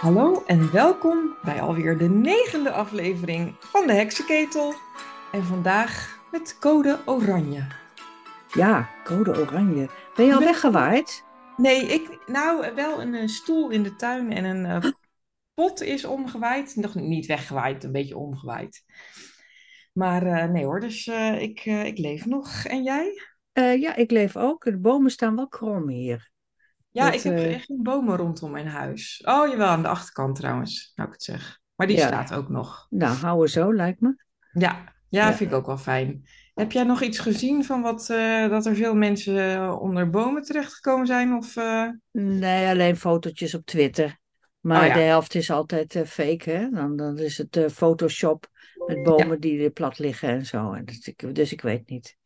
Hallo en welkom bij alweer de negende aflevering van de Heksenketel. En vandaag met code oranje. Ja, code oranje. Ben je al Ben- weggewaaid? Nee, ik, nou wel een eh, stoel in de tuin en een eh, pot is omgewaaid. Nog niet weggewaaid, een beetje omgewaaid. Maar eh, nee hoor, dus ik, ik leef nog. En jij? Ja, ik leef ook. De bomen staan wel krom hier. Ja, Dat, ik heb eh, geen bomen rondom mijn huis. Oh jawel, aan de achterkant trouwens, nou ik het zeg. Maar die Ja. staat ook nog. Nou, houden zo, lijkt me. Ja, ja, Ja. vind ik ook wel fijn. Heb jij nog iets gezien van wat, eh, dat er veel mensen eh, onder bomen terechtgekomen zijn? Of, Nee, alleen fotootjes op Twitter. Maar Oh ja. de helft is altijd fake, hè? Dan, dan is het Photoshop met bomen die er plat liggen en zo. En dus, ik, dus ik weet niet.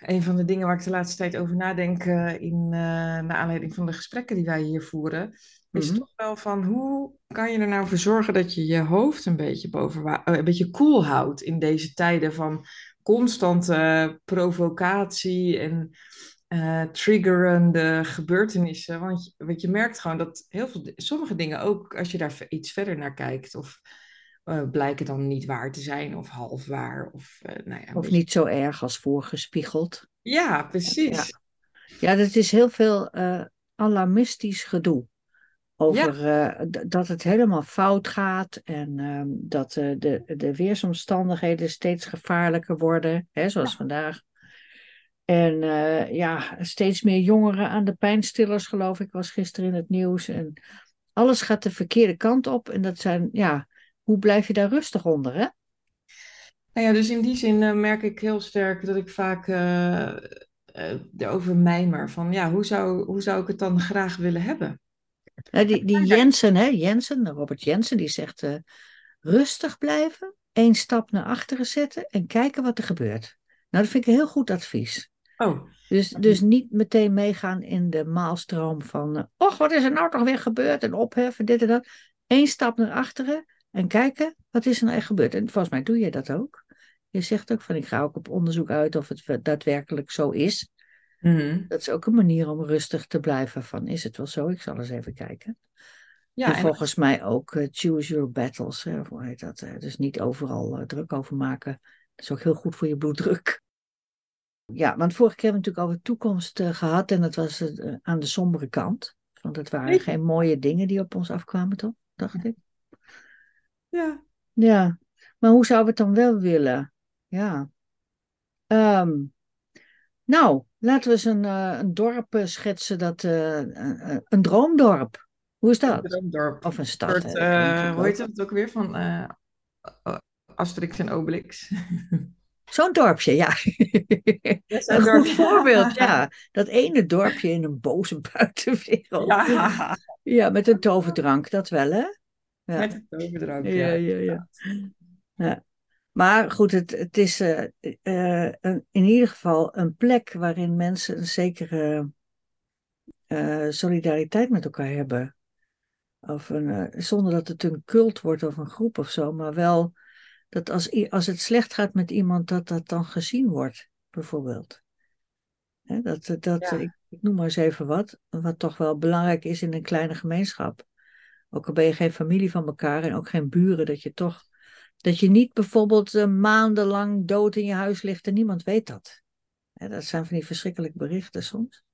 Een van de dingen waar ik de laatste tijd over nadenk, eh, in, eh, naar aanleiding van de gesprekken die wij hier voeren, is Mhm. toch wel van hoe kan je er nou voor zorgen dat je je hoofd een beetje boven, eh, een beetje koel houdt in deze tijden van constante provocatie en triggerende gebeurtenissen. Want je, want je merkt gewoon dat heel veel, sommige dingen ook, als je daar iets verder naar kijkt, of eh, blijken dan niet waar te zijn, of half waar, of eh, nou ja, Of beetje- niet zo erg als voorgespiegeld. Ja, precies. Ja, dat is heel veel eh, alarmistisch gedoe. Over dat het helemaal fout gaat en ehm, dat de, de weersomstandigheden steeds gevaarlijker worden, hè, zoals vandaag. En ja, steeds meer jongeren aan de pijnstillers, geloof ik, was gisteren in het nieuws. En alles gaat de verkeerde kant op. En dat zijn, ja, hoe blijf je daar rustig onder, hè? Nou ja, dus in die zin eh, merk ik heel sterk dat ik vaak eh, eh, erover mijmer van ja, hoe zou, hoe zou ik het dan graag willen hebben? Die, die Jensen, hè, Jensen, Robert Jensen, die zegt rustig blijven, één stap naar achteren zetten en kijken wat er gebeurt. Nou, dat vind ik een heel goed advies. Oh, Dus, dus niet meteen meegaan in de maalstroom van, och, wat is er nou toch weer gebeurd en opheffen, dit en dat. Eén stap naar achteren en kijken, wat is er nou echt gebeurd? En volgens mij doe je dat ook. Je zegt ook van, ik ga ook op onderzoek uit of het we- daadwerkelijk zo is. mhm. Dat is ook een manier om rustig te blijven van, is het wel zo? Ik zal eens even kijken. ja, en en, volgens mij ook eh, choose your battles. Hè, hoe heet dat? eh, dus niet overal eh, druk over maken. Dat is ook heel goed voor je bloeddruk. Ja, want vorige keer hebben we natuurlijk over toekomst eh, gehad. En dat was aan de sombere kant. Want het waren Nee. geen mooie dingen die op ons afkwamen, toch? Dacht ik. Ja. Ja, maar hoe zouden we het dan wel willen? Ja. Ehm, nou, laten we eens een, eh, een dorp eh, schetsen. Dat, eh, een, een- een droomdorp. Hoe is dat? Droomdorp. Of een Een stad. soort, hoe heet dat ook weer van Asterix en Obelix? Zo'n dorpje, ja. Een goed voorbeeld, ja. Dat ene dorpje in een boze buitenwereld. Ja, Ja, met een toverdrank, dat wel, hè? Ja, met het ja, Ja. ja. Maar goed, het, het is eh, eh, een, in ieder geval een plek waarin mensen een zekere eh, solidariteit met elkaar hebben. Of een, zonder dat het een cult wordt of een groep of zo, maar wel dat als, als het slecht gaat met iemand, dat dat dan gezien wordt, bijvoorbeeld. Hè, dat, dat, Ja. ik, ik noem maar eens even wat, wat toch wel belangrijk is in een kleine gemeenschap. Ook al ben je geen familie van elkaar en ook geen buren, dat je toch, dat je niet bijvoorbeeld eh, maandenlang dood in je huis ligt en niemand weet dat. Hè, dat zijn van die verschrikkelijke berichten soms.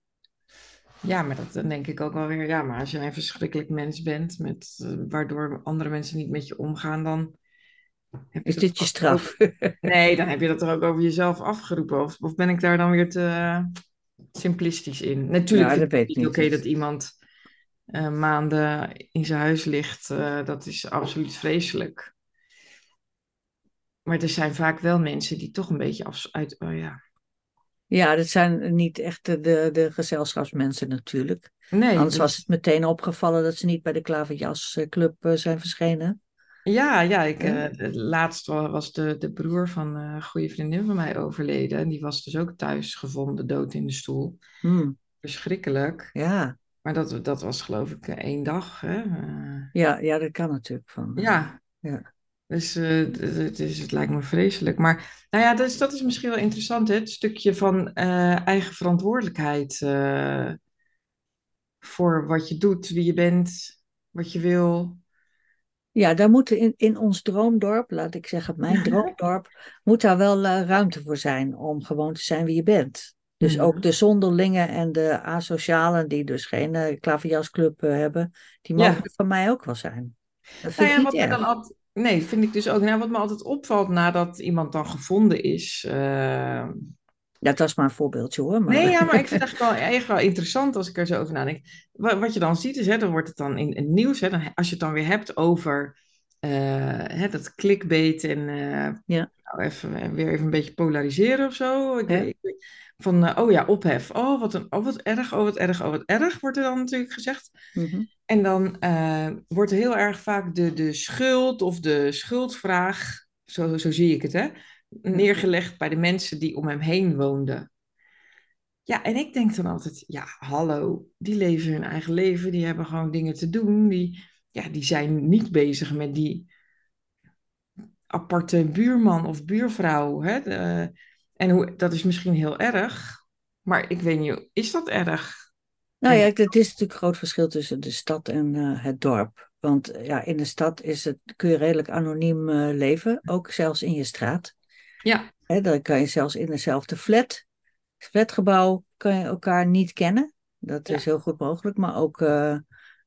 Ja, maar dat dan denk ik ook wel weer. Ja, maar als jij een verschrikkelijk mens bent, met, eh, waardoor andere mensen niet met je omgaan, dan heb je Is dit je straf? Nee, dan heb je dat er ook over jezelf afgeroepen. Of, of ben ik daar dan weer te eh, simplistisch in? Natuurlijk Ja, vind dat weet ik niet oké dat iemand eh, maanden in zijn huis ligt. eh, dat is absoluut vreselijk. Maar er zijn vaak wel mensen die toch een beetje af, uit... Oh ja. Ja, dat zijn niet echt de, de, gezelschapsmensen natuurlijk. Nee, Anders was het meteen opgevallen dat ze niet bij de Klaverjasclub eh, zijn verschenen. Ja, ja, ik, laatst wa- was de, de broer van een goede vriendin van mij overleden. En die was dus ook thuis gevonden, dood in de stoel. Hmm, Verschrikkelijk. ja. Maar dat, dat was geloof ik eh, één dag. Hè? Eh, Ja, ja, dat kan natuurlijk. Van, eh, ja, ja. dus eh, d- d- het, is, het lijkt me vreselijk. Maar nou ja, dus, dat is misschien wel interessant, hè? het stukje van eigen verantwoordelijkheid voor wat je doet, wie je bent, wat je wil. Ja, daar moet in, in ons droomdorp, laat ik zeggen, mijn droomdorp, moet daar wel uh, ruimte voor zijn om gewoon te zijn wie je bent. Dus Mhm. ook de zonderlingen en de asocialen, die dus geen uh, klaverjasclub uh, hebben, die mogen Ja. er van mij ook wel zijn. Dat vind Nou ik ja, wat erg. dan altijd, nee, vind ik dus ook. Nou, wat me altijd opvalt nadat iemand dan gevonden is. eh, Ja, dat is maar een voorbeeldje hoor. Maar... Nee, ja, maar ik vind het eigenlijk wel, echt wel interessant als ik er zo over nadenk. Wat, wat je dan ziet is, hè, dan wordt het dan in het nieuws, hè, dan, als je het dan weer hebt over eh, hè, dat clickbait en Ja. nou, even, weer even een beetje polariseren of zo. Ik, Ja. ik- van, eh, oh ja, ophef. Oh wat, een, oh, wat erg, oh, wat erg, oh, wat erg, wordt er dan natuurlijk gezegd. Mhm. En dan eh, wordt er heel erg vaak de, de schuld of de schuldvraag, zo, zo zie ik het, hè, neergelegd bij de mensen die om hem heen woonden. Ja, en ik denk dan altijd, ja, hallo, die leven hun eigen leven, die hebben gewoon dingen te doen, die, ja, die zijn niet bezig met die aparte buurman of buurvrouw. Hè? De- en hoe, dat is misschien heel erg, maar ik weet niet, is dat erg? Nou ja, het is natuurlijk een groot verschil tussen de stad en eh, het dorp. Want eh, ja, in de stad is het, kun je redelijk anoniem eh, leven, ook zelfs in je straat. Ja, dan kan je zelfs in dezelfde flat, flatgebouw, kan je elkaar niet kennen. Dat Ja. is heel goed mogelijk, maar ook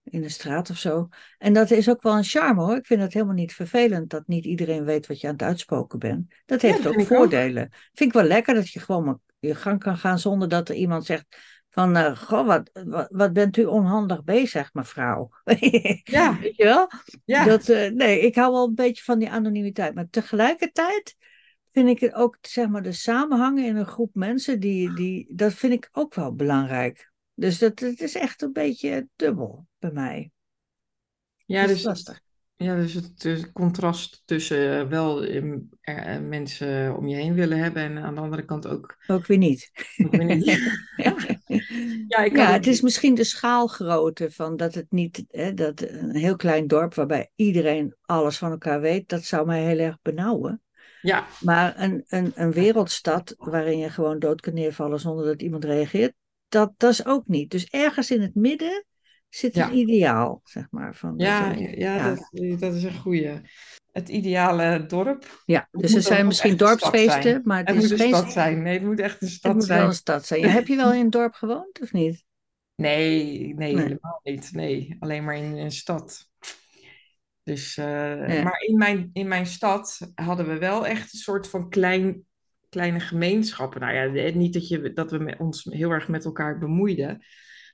in de straat of zo. En dat is ook wel een charme hoor. Ik vind het helemaal niet vervelend dat niet iedereen weet wat je aan het uitspoken bent. Dat Ja, heeft dat ook vind ik ook. voordelen. Vind ik wel lekker dat je gewoon maar je gang kan gaan zonder dat er iemand zegt van, eh, goh, wat, wat, wat bent u onhandig bezig, mevrouw? Ja. Weet je wel? ja, Dat, eh, nee, ik hou wel een beetje van die anonimiteit. Maar tegelijkertijd vind ik het ook, zeg maar, de samenhang in een groep mensen, die, die, dat vind ik ook wel belangrijk. Dus dat, het is echt een beetje dubbel bij mij. ja, Dat is dus, lastig. ja, dus het dus contrast tussen eh, wel eh, eh, mensen om je heen willen hebben en aan de andere kant ook, Ook weer niet. ook weer niet. Ja, ik Ja, het is misschien de schaalgrootte van dat het niet, hè, dat een heel klein dorp waarbij iedereen alles van elkaar weet, dat zou mij heel erg benauwen. Ja, Maar een, een, een wereldstad waarin je gewoon dood kan neervallen zonder dat iemand reageert, dat, dat is ook niet. Dus ergens in het midden zit een Ja. ideaal, zeg maar. Van ja, ja, ja. Dat, dat is een goeie. Het ideale dorp. ja, Het dus er zijn misschien dorpsfeesten, zijn. maar het, Het is moet een stad zijn. Nee, het moet echt een het stad moet wel zijn. een stad zijn. Ja, heb je wel in een dorp gewoond of niet? Nee, nee, Nee. helemaal niet. Nee, alleen maar in een stad. Dus, eh, maar in mijn, in mijn stad hadden we wel echt een soort van klein, kleine gemeenschappen. Nou ja, niet dat, je, dat we met ons heel erg met elkaar bemoeiden.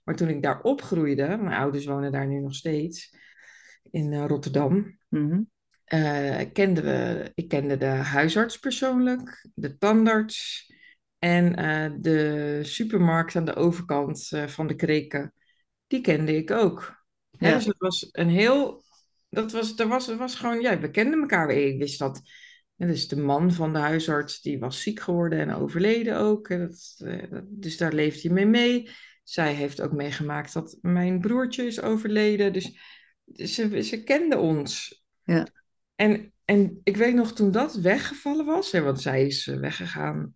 Maar toen ik daar opgroeide, mijn ouders wonen daar nu nog steeds, in eh, Rotterdam, Mhm. eh, kenden we, ik kende de huisarts persoonlijk, de tandarts en eh, de supermarkt aan de overkant van de kreken. Die kende ik ook. Hè, dus het was een heel, dat was, er was, er was gewoon, ja, we kenden elkaar. Ik wist dat, hè, dus de man van de huisarts, die was ziek geworden en overleden ook. dat, eh, dat- dus daar leeft hij mee mee. Zij heeft ook meegemaakt dat mijn broertje is overleden. Dus ze, ze kenden ons. Ja. En, en ik weet nog toen dat weggevallen was, hè, want zij is eh, weggegaan,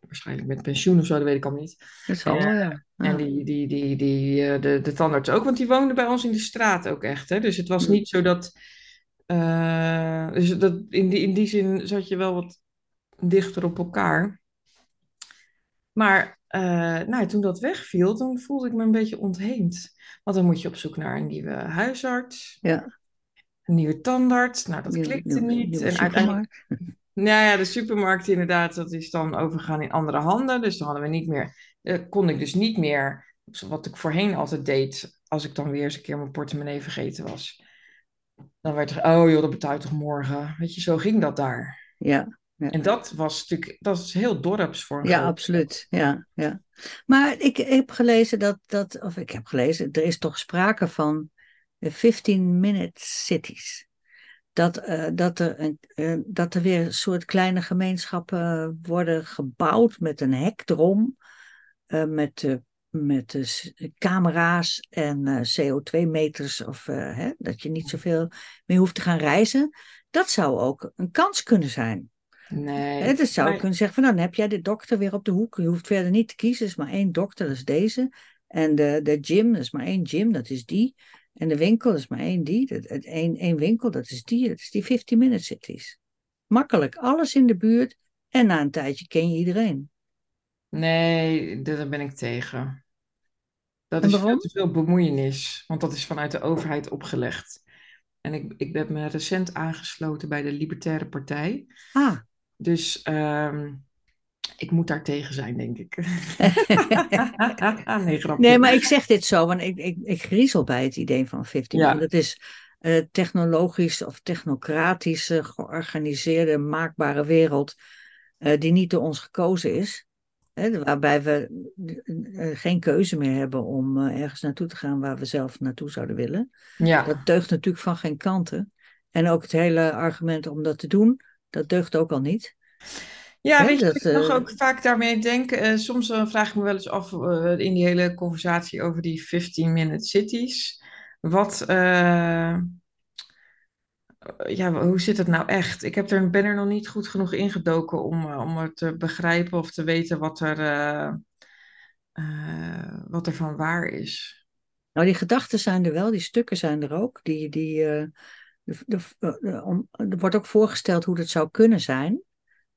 waarschijnlijk met pensioen of zo, dat weet ik allemaal niet. Dat zal wel, ja. En die, die, die, die, eh, de, de tandarts ook, want die woonde bij ons in de straat ook echt. Hè? Dus het was niet zo dat. Eh, dus dat, in, die, in die zin zat je wel wat dichter op elkaar. Maar eh, nou, toen dat wegviel, dan voelde ik me een beetje ontheemd. Want dan moet je op zoek naar een nieuwe huisarts, Ja. een nieuwe tandarts. Nou, dat Nieuwe- klikte nieuwe- niet. nieuwe en uiteindelijk nou ja, de supermarkt inderdaad, dat is dan overgegaan in andere handen. Dus dan hadden we niet meer, eh, kon ik dus niet meer, wat ik voorheen altijd deed, als ik dan weer eens een keer mijn portemonnee vergeten was. Dan werd er, oh joh, dat betaal je toch morgen. Weet je, zo ging dat daar. Ja. En dat was natuurlijk, dat is heel dorps voor Ja, absoluut. Ja, ja. Maar ik heb gelezen dat, dat, of ik heb gelezen, er is toch sprake van 15-minute cities. Dat, eh, dat, er een, eh, dat er weer een soort kleine gemeenschappen worden gebouwd met een hek erom, eh, met, eh, met s- camera's en eh, CO2-meters, of eh, hè, dat je niet zoveel meer hoeft te gaan reizen. Dat zou ook een kans kunnen zijn. Nee. Hè, dus zou Maar- kunnen zeggen van nou, dan heb jij de dokter weer op de hoek. Je hoeft verder niet te kiezen, er is maar één dokter, dat is deze. En de, de gym, dat is maar één gym, dat is die. En de winkel is maar één die. Het, het, één, één winkel, dat is die. Dat is die 15 minute cities. Makkelijk. Alles in de buurt. En na een tijdje ken je iedereen. Nee, daar ben ik tegen. Dat En is veel te veel bemoeienis, want dat is vanuit de overheid opgelegd. En ik, ik ben me recent aangesloten bij de Libertaire Partij. Ah. Dus ehm, ik moet daar tegen zijn, denk ik. nee, grapje. Nee, maar ik zeg dit zo, want ik, ik, ik griezel bij het idee van 15 Ja. Dat is eh, technologisch of technocratisch eh, georganiseerde, maakbare wereld eh, die niet door ons gekozen is. Hè, waarbij we eh, geen keuze meer hebben om eh, ergens naartoe te gaan waar we zelf naartoe zouden willen. Ja, Dat deugt natuurlijk van geen kanten. En ook het hele argument om dat te doen, dat deugt ook al niet. ja Hè, weet je dat, wat ik nog eh, ook vaak daarmee denk? Eh, soms vraag ik me wel eens af in die hele conversatie over die 15-minute cities. Wat, ja, hoe zit het nou echt? Ik heb er, ben er nog niet goed genoeg ingedoken om, eh, om het te begrijpen of te weten wat er, eh, eh, wat er van waar is. Nou, die gedachten zijn er wel, die stukken zijn er ook. Die, die, de, de, de- om- er wordt ook voorgesteld hoe dat zou kunnen zijn.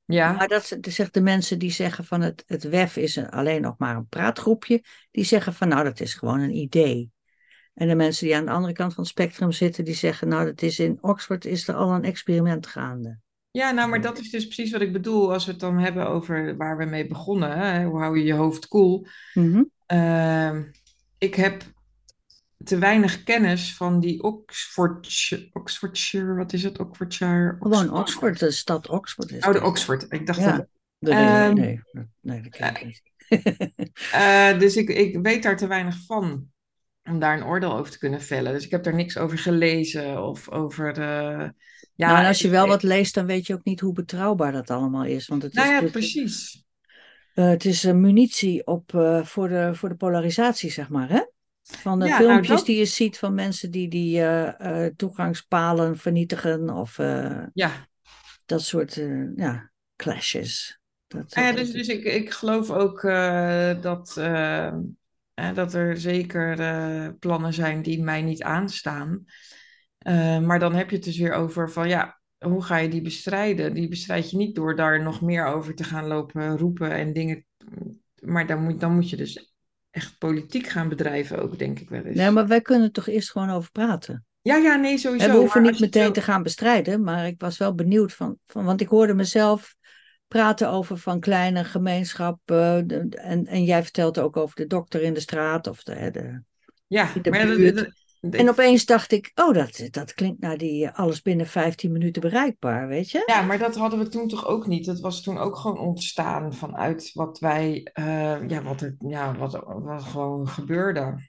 Ja, Maar dat ze- zegt de mensen die zeggen van het, het WEF is een- alleen nog maar een praatgroepje, die zeggen van nou dat is gewoon een idee. En de mensen die aan de andere kant van het spectrum zitten, die zeggen nou dat is in Oxford is er al een experiment gaande. ja, nou, maar dat is dus precies wat ik bedoel als we het dan hebben over waar we mee begonnen. Hè? Hoe hou je je hoofd koel? Mhm. Ehm, ik heb te weinig kennis van die Oxfordshire, Oxfordshire, wat is het? Oxfordshire? Gewoon Oxford, de stad Oxford is Oh, de het. Oxford. Ik dacht Ja. dat. Nee, Ehm, nee, nee, nee, dat ken ik niet. Eh, dus ik, ik weet daar te weinig van om daar een oordeel over te kunnen vellen. Dus ik heb daar niks over gelezen of over. eh, ja, nou, en als je wel wat leest, dan weet je ook niet hoe betrouwbaar dat allemaal is. Want het is, Nou ja, natuurlijk- precies. eh, het is een munitie op, eh, voor, de, voor de polarisatie, zeg maar. Hè? Van de Ja, nou, filmpjes dat- die je ziet van mensen die die eh, eh, toegangspalen vernietigen. Of eh, Ja, dat soort eh, ja, clashes. Dat, Ah ja, dus, dus ik, ik geloof ook eh, dat, eh, dat er zeker eh, plannen zijn die mij niet aanstaan. Eh, maar dan heb je het dus weer over van ja, hoe ga je die bestrijden? Die bestrijd je niet door daar nog meer over te gaan lopen roepen en dingen. Maar dan moet, dan moet je dus echt politiek gaan bedrijven ook, denk ik wel eens. Nee, maar wij kunnen er toch eerst gewoon over praten. Ja, ja, nee, sowieso. En we hoeven niet meteen te gaan bestrijden, maar ik was wel benieuwd van, van want ik hoorde mezelf praten over van kleine gemeenschap de- en, en jij vertelt ook over de dokter in de straat of de, de- Ja, de maar ja, dat- buurt. dat- dat- en opeens dacht ik, oh dat, dat klinkt naar die eh, alles binnen 15 minuten bereikbaar, weet je? Ja, maar dat hadden we toen toch ook niet. Dat was toen ook gewoon ontstaan vanuit wat wij, eh, ja, wat er, ja, wat, wat gewoon gebeurde.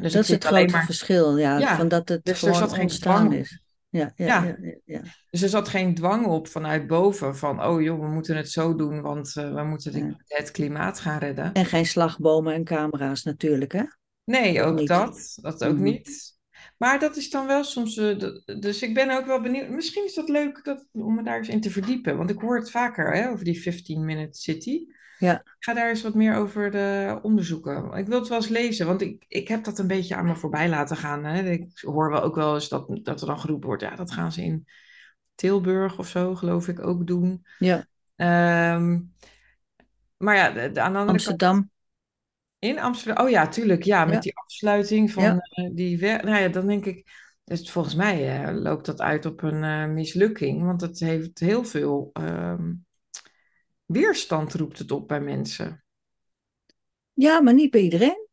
Dus dat is het grote maar, verschil, ja, Ja, van dat het dus er zat geen ontstaan dwang is. Ja, ja, Ja. dus er zat geen dwang op vanuit boven van, oh joh, we moeten het zo doen, want eh, we moeten het klimaat gaan redden. En geen slagbomen en camera's natuurlijk, hè? Nee, Ook niet. dat. Dat ook Mhm. niet. Maar dat is dan wel soms. eh, de- dus ik ben ook wel benieuwd. Misschien is dat leuk dat, om me daar eens in te verdiepen. Want ik hoor het vaker hè, over die 15-minute city. Ja. Ga daar eens wat meer over eh, onderzoeken. Ik wil het wel eens lezen, want ik, ik heb dat een beetje aan me voorbij laten gaan. Hè. Ik hoor wel ook wel eens dat, dat er dan geroepen wordt. Ja, dat gaan ze in Tilburg of zo, geloof ik, ook doen. Ja, Ehm, maar ja, de, de- aan de andere kant. Amsterdam. In Amsterdam? Oh ja, tuurlijk. Ja, met Ja. die afsluiting van Ja. eh, die weg. Nou ja, dan denk ik, dus volgens mij eh, loopt dat uit op een mislukking. Want het heeft heel veel ehm, weerstand roept het op bij mensen. Ja, maar niet bij iedereen.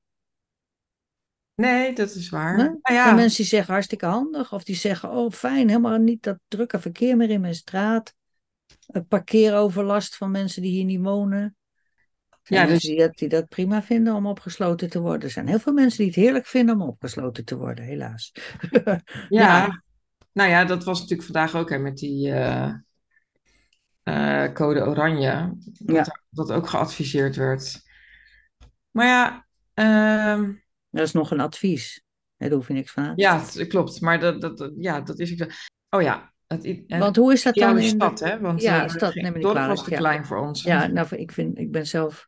Nee, dat is waar. Nou Er ja, zijn mensen die zeggen hartstikke handig. Of die zeggen, oh fijn, helemaal niet dat drukke verkeer meer in mijn straat. Eh, parkeeroverlast van mensen die hier niet wonen. Er Ja, dus- die, dat, die dat prima vinden om opgesloten te worden. Er zijn heel veel mensen die het heerlijk vinden om opgesloten te worden, helaas. ja. ja. Nou ja, dat was natuurlijk vandaag ook hè, met die eh, eh, code oranje. Dat, Ja. dat ook geadviseerd werd. Maar ja, ehm, Dat is nog een advies. Daar hoef je niks van aan. ja, het klopt. Maar dat, dat, dat- ja, dat is. Oh ja, het, en- Want hoe is dat dan in de- stad, hè? Want Ja, eh, stad, neem dorp kwalijk, was te ja. klein voor ons. Ja, nou, ik, vind, ik ben zelf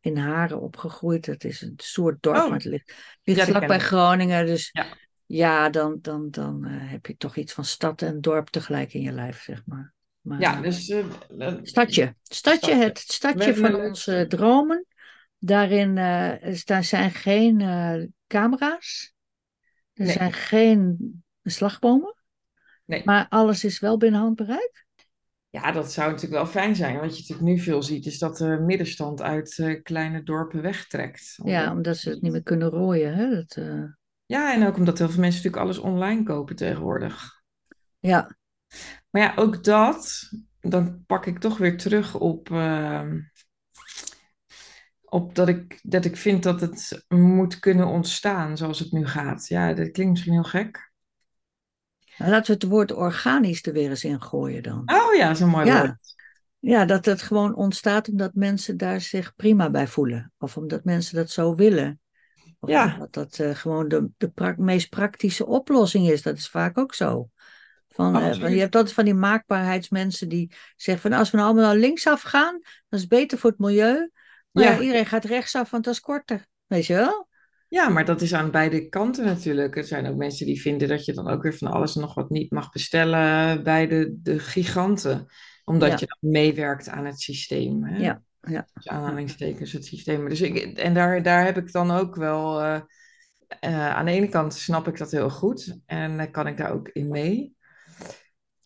in Haren opgegroeid. Dat is een soort dorp, Oh. maar het ligt, ligt Ja, die vlakbij ik. Groningen. Dus Ja. ja, dan, dan, dan eh, heb je toch iets van stad en dorp tegelijk in je lijf, zeg maar. Maar Ja, dus... eh, eh, Stadje. Stadje, het stadje van onze dromen. Daarin eh, daar zijn geen eh, camera's. Er Nee. zijn geen slagbomen. Nee. Maar alles is wel binnen handbereik. Ja, dat zou natuurlijk wel fijn zijn. Wat je natuurlijk nu veel ziet, is dat de middenstand uit eh, kleine dorpen wegtrekt. Ja, omdat ze het niet meer kunnen rooien. Hè? Dat, eh, Ja, en ook omdat heel veel mensen natuurlijk alles online kopen tegenwoordig. ja, Maar ja, ook dat, dan pak ik toch weer terug op, ehm, op dat ik, dat ik vind dat het moet kunnen ontstaan zoals het nu gaat. Ja, dat klinkt misschien heel gek. Nou, laten we het woord organisch er weer eens in gooien dan. Oh ja, zo'n mooi Ja. woord. Ja, dat het gewoon ontstaat omdat mensen daar zich prima bij voelen. Of omdat mensen dat zo willen. Of Ja. omdat dat eh, gewoon de, de pra- meest praktische oplossing is. Dat is vaak ook zo. Van, eh, je hebt altijd van die maakbaarheidsmensen die zeggen van als we nou allemaal naar linksaf gaan, dat is beter voor het milieu. Maar ja. Ja. iedereen gaat rechtsaf, want dat is korter. Weet je wel? Ja, maar dat is aan beide kanten natuurlijk. Er zijn ook mensen die vinden dat je dan ook weer van alles en nog wat niet mag bestellen bij de, de giganten. Omdat Ja. je dan meewerkt aan het systeem. Hè? Ja, ja. Dus aanhalingstekens het systeem. Dus ik, en daar, daar heb ik dan ook wel... eh, eh, aan de ene kant snap ik dat heel goed. En kan ik daar ook in mee.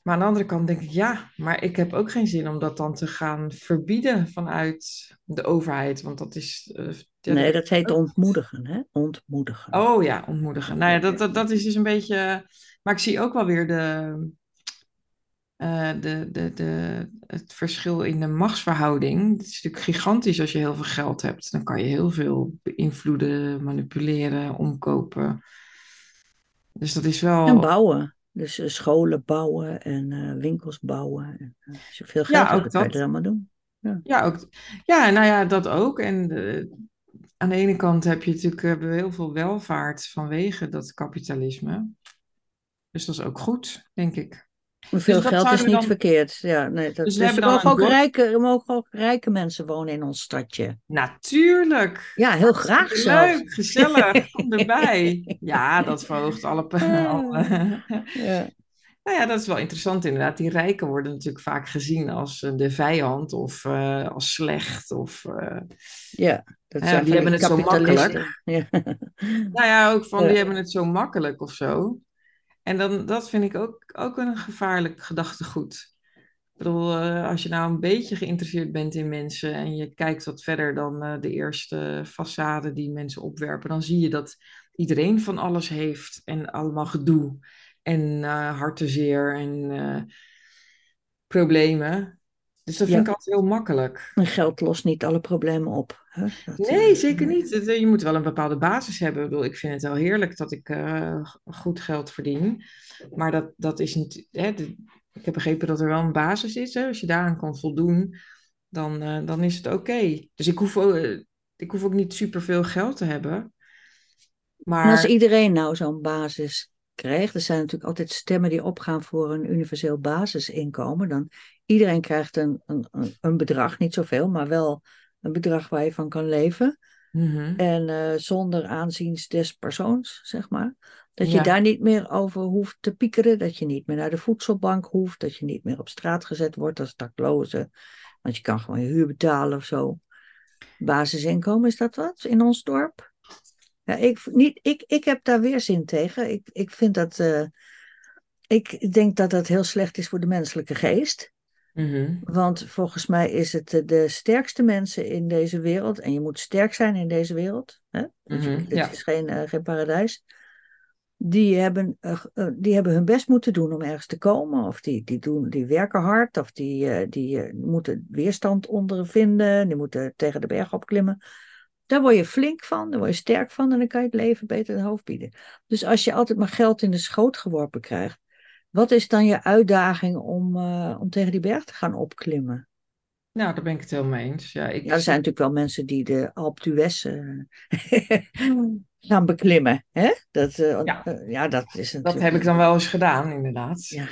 Maar aan de andere kant denk ik, ja, maar ik heb ook geen zin om dat dan te gaan verbieden vanuit de overheid. Want dat is... eh, ja, Nee, dat heet ontmoedigen. Hè? Ontmoedigen. Oh ja, ontmoedigen. Nou ja, dat, dat, dat is dus een beetje. Maar ik zie ook wel weer de, eh, de, de, de, het verschil in de machtsverhouding. Het is natuurlijk gigantisch als je heel veel geld hebt. Dan kan je heel veel beïnvloeden, manipuleren, omkopen. Dus dat is wel. En bouwen. Dus eh, scholen bouwen en eh, winkels bouwen. En, eh, als je veel Ja, geld hebt, ook je dat. het allemaal doen. Ja, ook, ja, nou ja, dat ook. En eh, aan de ene kant heb je natuurlijk heel veel welvaart vanwege dat kapitalisme. Dus dat is ook goed, denk ik. Veel dat geld is niet dan- verkeerd. Ja, nee, dat, Dus dus er, mogen ook dorp- rijke, mogen ook rijke mensen wonen in ons stadje. Natuurlijk. Ja, heel graag zelfs. Leuk, gezellig, kom erbij. Ja, dat verhoogt alle... alle- Ja. nou ja, dat is wel interessant inderdaad. Die rijken worden natuurlijk vaak gezien als eh, de vijand of eh, als slecht. Of, eh, Ja, dat zijn die hebben het zo kapitalisten. Ja. nou ja, ook van Ja. die hebben het zo makkelijk of zo. En dan, dat vind ik ook, ook een gevaarlijk gedachtegoed. Ik bedoel, eh, als je nou een beetje geïnteresseerd bent in mensen en je kijkt wat verder dan eh, de eerste façade die mensen opwerpen, dan zie je dat iedereen van alles heeft en allemaal gedoe en eh hartenzeer en problemen. Dus dat vind ik altijd heel makkelijk. En geld lost niet alle problemen op. Hè? Dat, Nee, eh, zeker niet. Eh, Je moet wel een bepaalde basis hebben. Ik bedoel, ik vind het wel heerlijk dat ik eh, goed geld verdien. Maar dat, dat is niet. Hè, de- ik heb begrepen dat er wel een basis is. Hè. Als je daaraan kan voldoen, dan, dan is het oké. Dus ik hoef, ook, ik hoef ook niet superveel geld te hebben. En als Maar iedereen nou zo'n basis krijgt, er zijn natuurlijk altijd stemmen die opgaan voor een universeel basisinkomen, dan iedereen krijgt een, een, een- bedrag, niet zoveel, maar wel een bedrag waar je van kan leven. Mhm. En eh, zonder aanziens des persoons, zeg maar. Dat je Ja. daar niet meer over hoeft te piekeren, dat je niet meer naar de voedselbank hoeft, dat je niet meer op straat gezet wordt als dakloze. Want je kan gewoon je huur betalen of zo. Basisinkomen, is dat wat in ons dorp? Ja, ik, niet, ik, ik heb daar weer zin tegen. Ik, ik vind dat. eh, ik denk dat dat heel slecht is voor de menselijke geest. Mhm. Want volgens mij is het eh, de sterkste mensen in deze wereld. En je moet sterk zijn in deze wereld. Hè? Dus Mhm, het ja. is geen, eh, geen paradijs. Die hebben, die hebben hun best moeten doen om ergens te komen. Of die, die, doen, die werken hard. Of die, die moeten weerstand ondervinden. Die moeten tegen de berg opklimmen. Daar word je flink van. Daar word je sterk van. En dan kan je het leven beter de hoofd bieden. Dus als je altijd maar geld in de schoot geworpen krijgt. Wat is dan je uitdaging om, eh, om tegen die berg te gaan opklimmen? Nou, daar ben ik het helemaal eens. Ja, ik, Ja, er zijn natuurlijk wel mensen die de d'Huez eh, gaan beklimmen. Hè? Dat, eh, Ja. ja, dat is dat natuurlijk... heb ik dan wel eens gedaan, inderdaad. Ja.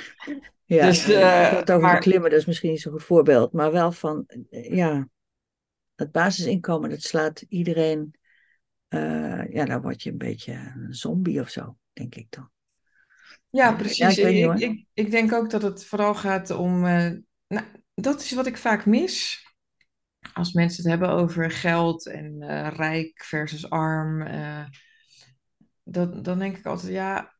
Ja, Dus, het over maar- beklimmen, dat is misschien niet zo'n goed voorbeeld. Maar wel van, ja, het basisinkomen, dat slaat iedereen eh, ja, dan word je een beetje een zombie of zo, denk ik dan. Ja, Ja, precies. ik niet denk ook dat het vooral gaat om. eh, nou, dat is wat ik vaak mis. Als mensen het hebben over geld en eh, rijk versus arm. eh, dat, dan denk ik altijd, ja,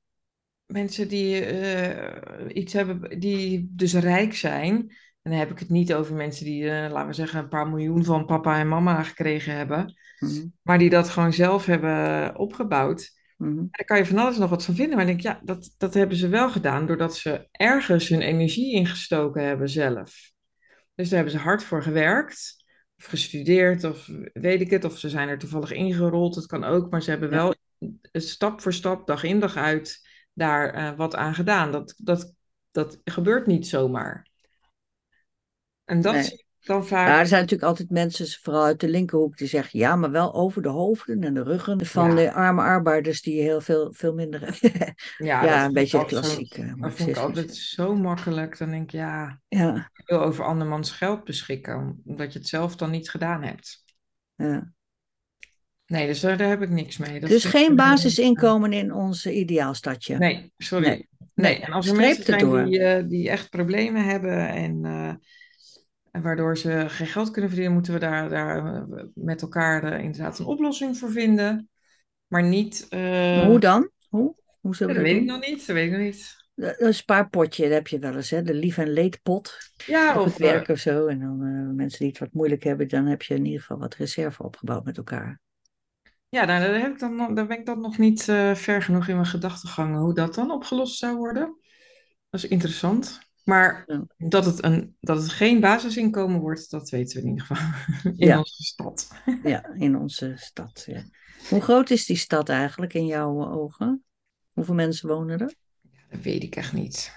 mensen die eh, iets hebben, die dus rijk zijn. En dan heb ik het niet over mensen die, eh, laten we zeggen, een paar miljoen van papa en mama gekregen hebben. Mhm, Maar die dat gewoon zelf hebben opgebouwd. mhm. Daar kan je van alles nog wat van vinden. Maar ik denk, ja, dat, dat hebben ze wel gedaan doordat ze ergens hun energie ingestoken hebben zelf. Dus daar hebben ze hard voor gewerkt. Of gestudeerd, of weet ik het. Of ze zijn er toevallig ingerold. Dat kan ook. Maar ze hebben Ja. wel stap voor stap, dag in dag uit, daar eh, wat aan gedaan. Dat, dat, dat gebeurt niet zomaar. En dat Nee. zie ik dan Ja, vaak. er zijn natuurlijk altijd mensen, vooral uit de linkerhoek, die zeggen ja, maar wel over de hoofden en de ruggen van Ja. de arme arbeiders die heel veel, veel minder. Ja, een vind beetje klassieke Dat vond ik altijd zo makkelijk. Dan denk ik, ja, Ja, ik wil over andermans geld beschikken, omdat je het zelf dan niet gedaan hebt. ja. Nee, dus daar, daar heb ik niks mee. Dat Dus vind geen een- basisinkomen in ons ideaalstadje. Nee, sorry. Nee. Nee, en als er mensen zijn die, eh, die echt problemen hebben en, eh, en waardoor ze geen geld kunnen verdienen, moeten we daar, daar eh, met elkaar eh, inderdaad een oplossing voor vinden. Maar niet. eh, Maar hoe dan? Hoe? Hoe ja, dat we weet ik nog niet. Dat weet ik nog niet. Een spaarpotje, dat heb je wel eens, hè? De lief- en leedpot Ja, op of. het werk of zo. En dan eh, mensen die het wat moeilijk hebben, dan heb je in ieder geval wat reserve opgebouwd met elkaar. Ja, nou, daar, heb ik dan, daar ben ik dan nog niet eh, ver genoeg in mijn gedachtegang hoe dat dan opgelost zou worden. Dat is interessant. Maar Ja. dat het, een, dat het geen basisinkomen wordt, dat weten we in ieder geval in Ja. onze stad. Ja, in onze stad. Ja. Hoe groot is die stad eigenlijk in jouw ogen? Hoeveel mensen wonen er? Dat weet ik echt niet.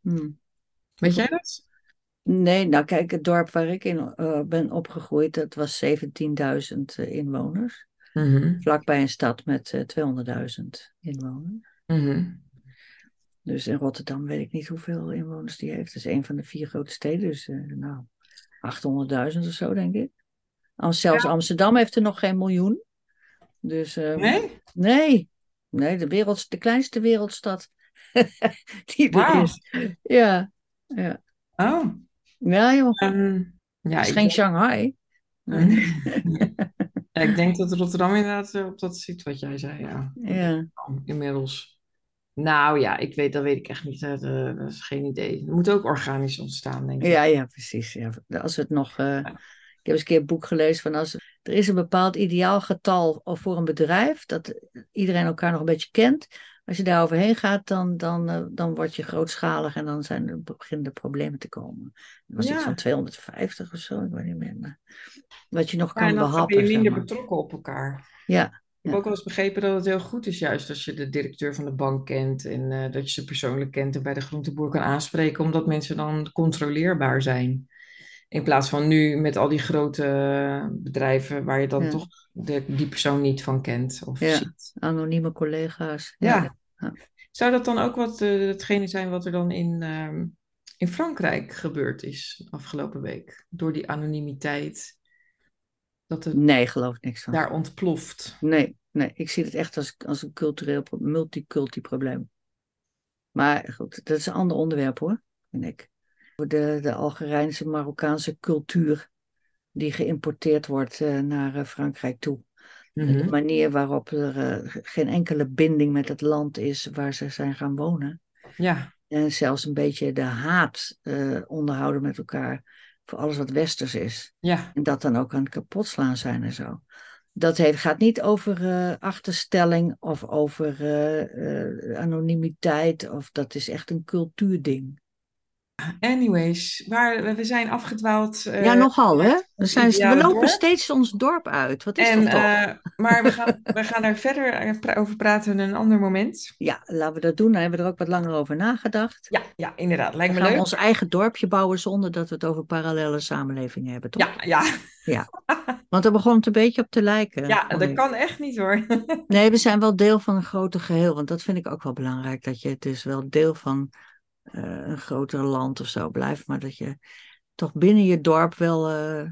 Hmm. Weet jij dat? Nee, nou kijk, het dorp waar ik in eh, ben opgegroeid, dat was 17.000 inwoners. Mhm. Vlakbij een stad met eh 200.000 inwoners. Mhm. Dus in Rotterdam weet ik niet hoeveel inwoners die heeft. Dat is een van de vier grote steden, dus eh, nou, 800.000 of zo, denk ik. Al, zelfs Ja. Amsterdam heeft er nog geen miljoen. Dus eh, Nee? nee, nee, de, wereld, de kleinste wereldstad die er is. Ja, ja. Oh. Ja, joh. Ehm, ja, Het is geen denk, Shanghai. ja, ik denk dat Rotterdam inderdaad eh, op dat ziet wat jij zei, ja. Ja, Inmiddels. Nou ja, ik weet, dat weet ik echt niet. Dat, dat is geen idee. Het moet ook organisch ontstaan, denk ik. ja, ja, precies. Ja. Als het nog. eh, ik heb eens een keer een boek gelezen van als er is een bepaald ideaalgetal voor een bedrijf, dat iedereen elkaar nog een beetje kent. Als je daar overheen gaat, dan, dan, eh, dan word je grootschalig en dan zijn er, beginnen er problemen te komen. Er was iets van 250 of zo, ik weet niet meer. maar Wat je nog Ja, kan en dan ben behappen. je zeg minder maar. betrokken op elkaar. Ja, Ik heb ook wel eens begrepen dat het heel goed is, juist als je de directeur van de bank kent en eh, dat je ze persoonlijk kent en bij de groenteboer kan aanspreken, omdat mensen dan controleerbaar zijn. In plaats van nu met al die grote bedrijven waar je dan Ja. toch de, die persoon niet van kent of Ja. ziet. anonieme collega's. Ja. Ja. Zou dat dan ook wat eh, hetgene zijn wat er dan in, ehm, in Frankrijk gebeurd is afgelopen week? Door die anonimiteit, dat het Nee, geloof ik niks van. daar ontploft. Nee, nee, ik zie het echt als, als een cultureel, multiculti probleem. Maar goed, dat is een ander onderwerp hoor, vind ik. De, de Algerijnse, Marokkaanse cultuur die geïmporteerd wordt eh, naar eh, Frankrijk toe. De Mhm. manier waarop er eh, geen enkele binding met het land is waar ze zijn gaan wonen. Ja, En zelfs een beetje de haat onderhouden met elkaar voor alles wat westers is. ja, En dat dan ook aan het kapotslaan zijn en zo. Dat heeft, gaat niet over eh, achterstelling of over eh, eh, anonimiteit. Of dat is echt een cultuurding. Anyways, waar, we zijn afgedwaald. eh, ja, nogal hè. We, zijn, we lopen dorp. steeds ons dorp uit. Wat is En, dat toch? eh, maar we gaan, we gaan daar verder eh, over praten in een ander moment. Ja, laten we dat doen. Dan hebben we er ook wat langer over nagedacht. Ja, ja inderdaad. Lijkt We me gaan leuk. ons eigen dorpje bouwen zonder dat we het over parallele samenlevingen hebben, toch? Ja, ja. Want daar begon het een beetje op te lijken. ja, dat ik. kan echt niet hoor. Nee, we zijn wel deel van een groter geheel. Want dat vind ik ook wel belangrijk. Dat je het dus wel deel van een groter land of zo blijft. Maar dat je toch binnen je dorp wel eh, eh,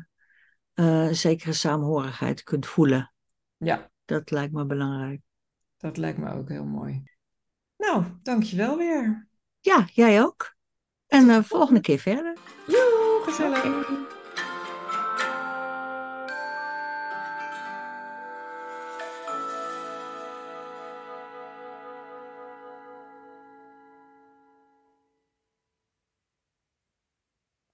een zekere saamhorigheid kunt voelen. Ja, Dat lijkt me belangrijk. Dat lijkt me ook heel mooi. Nou, dankjewel weer. Ja, jij ook. En de volgende keer verder. Joe, gezellig.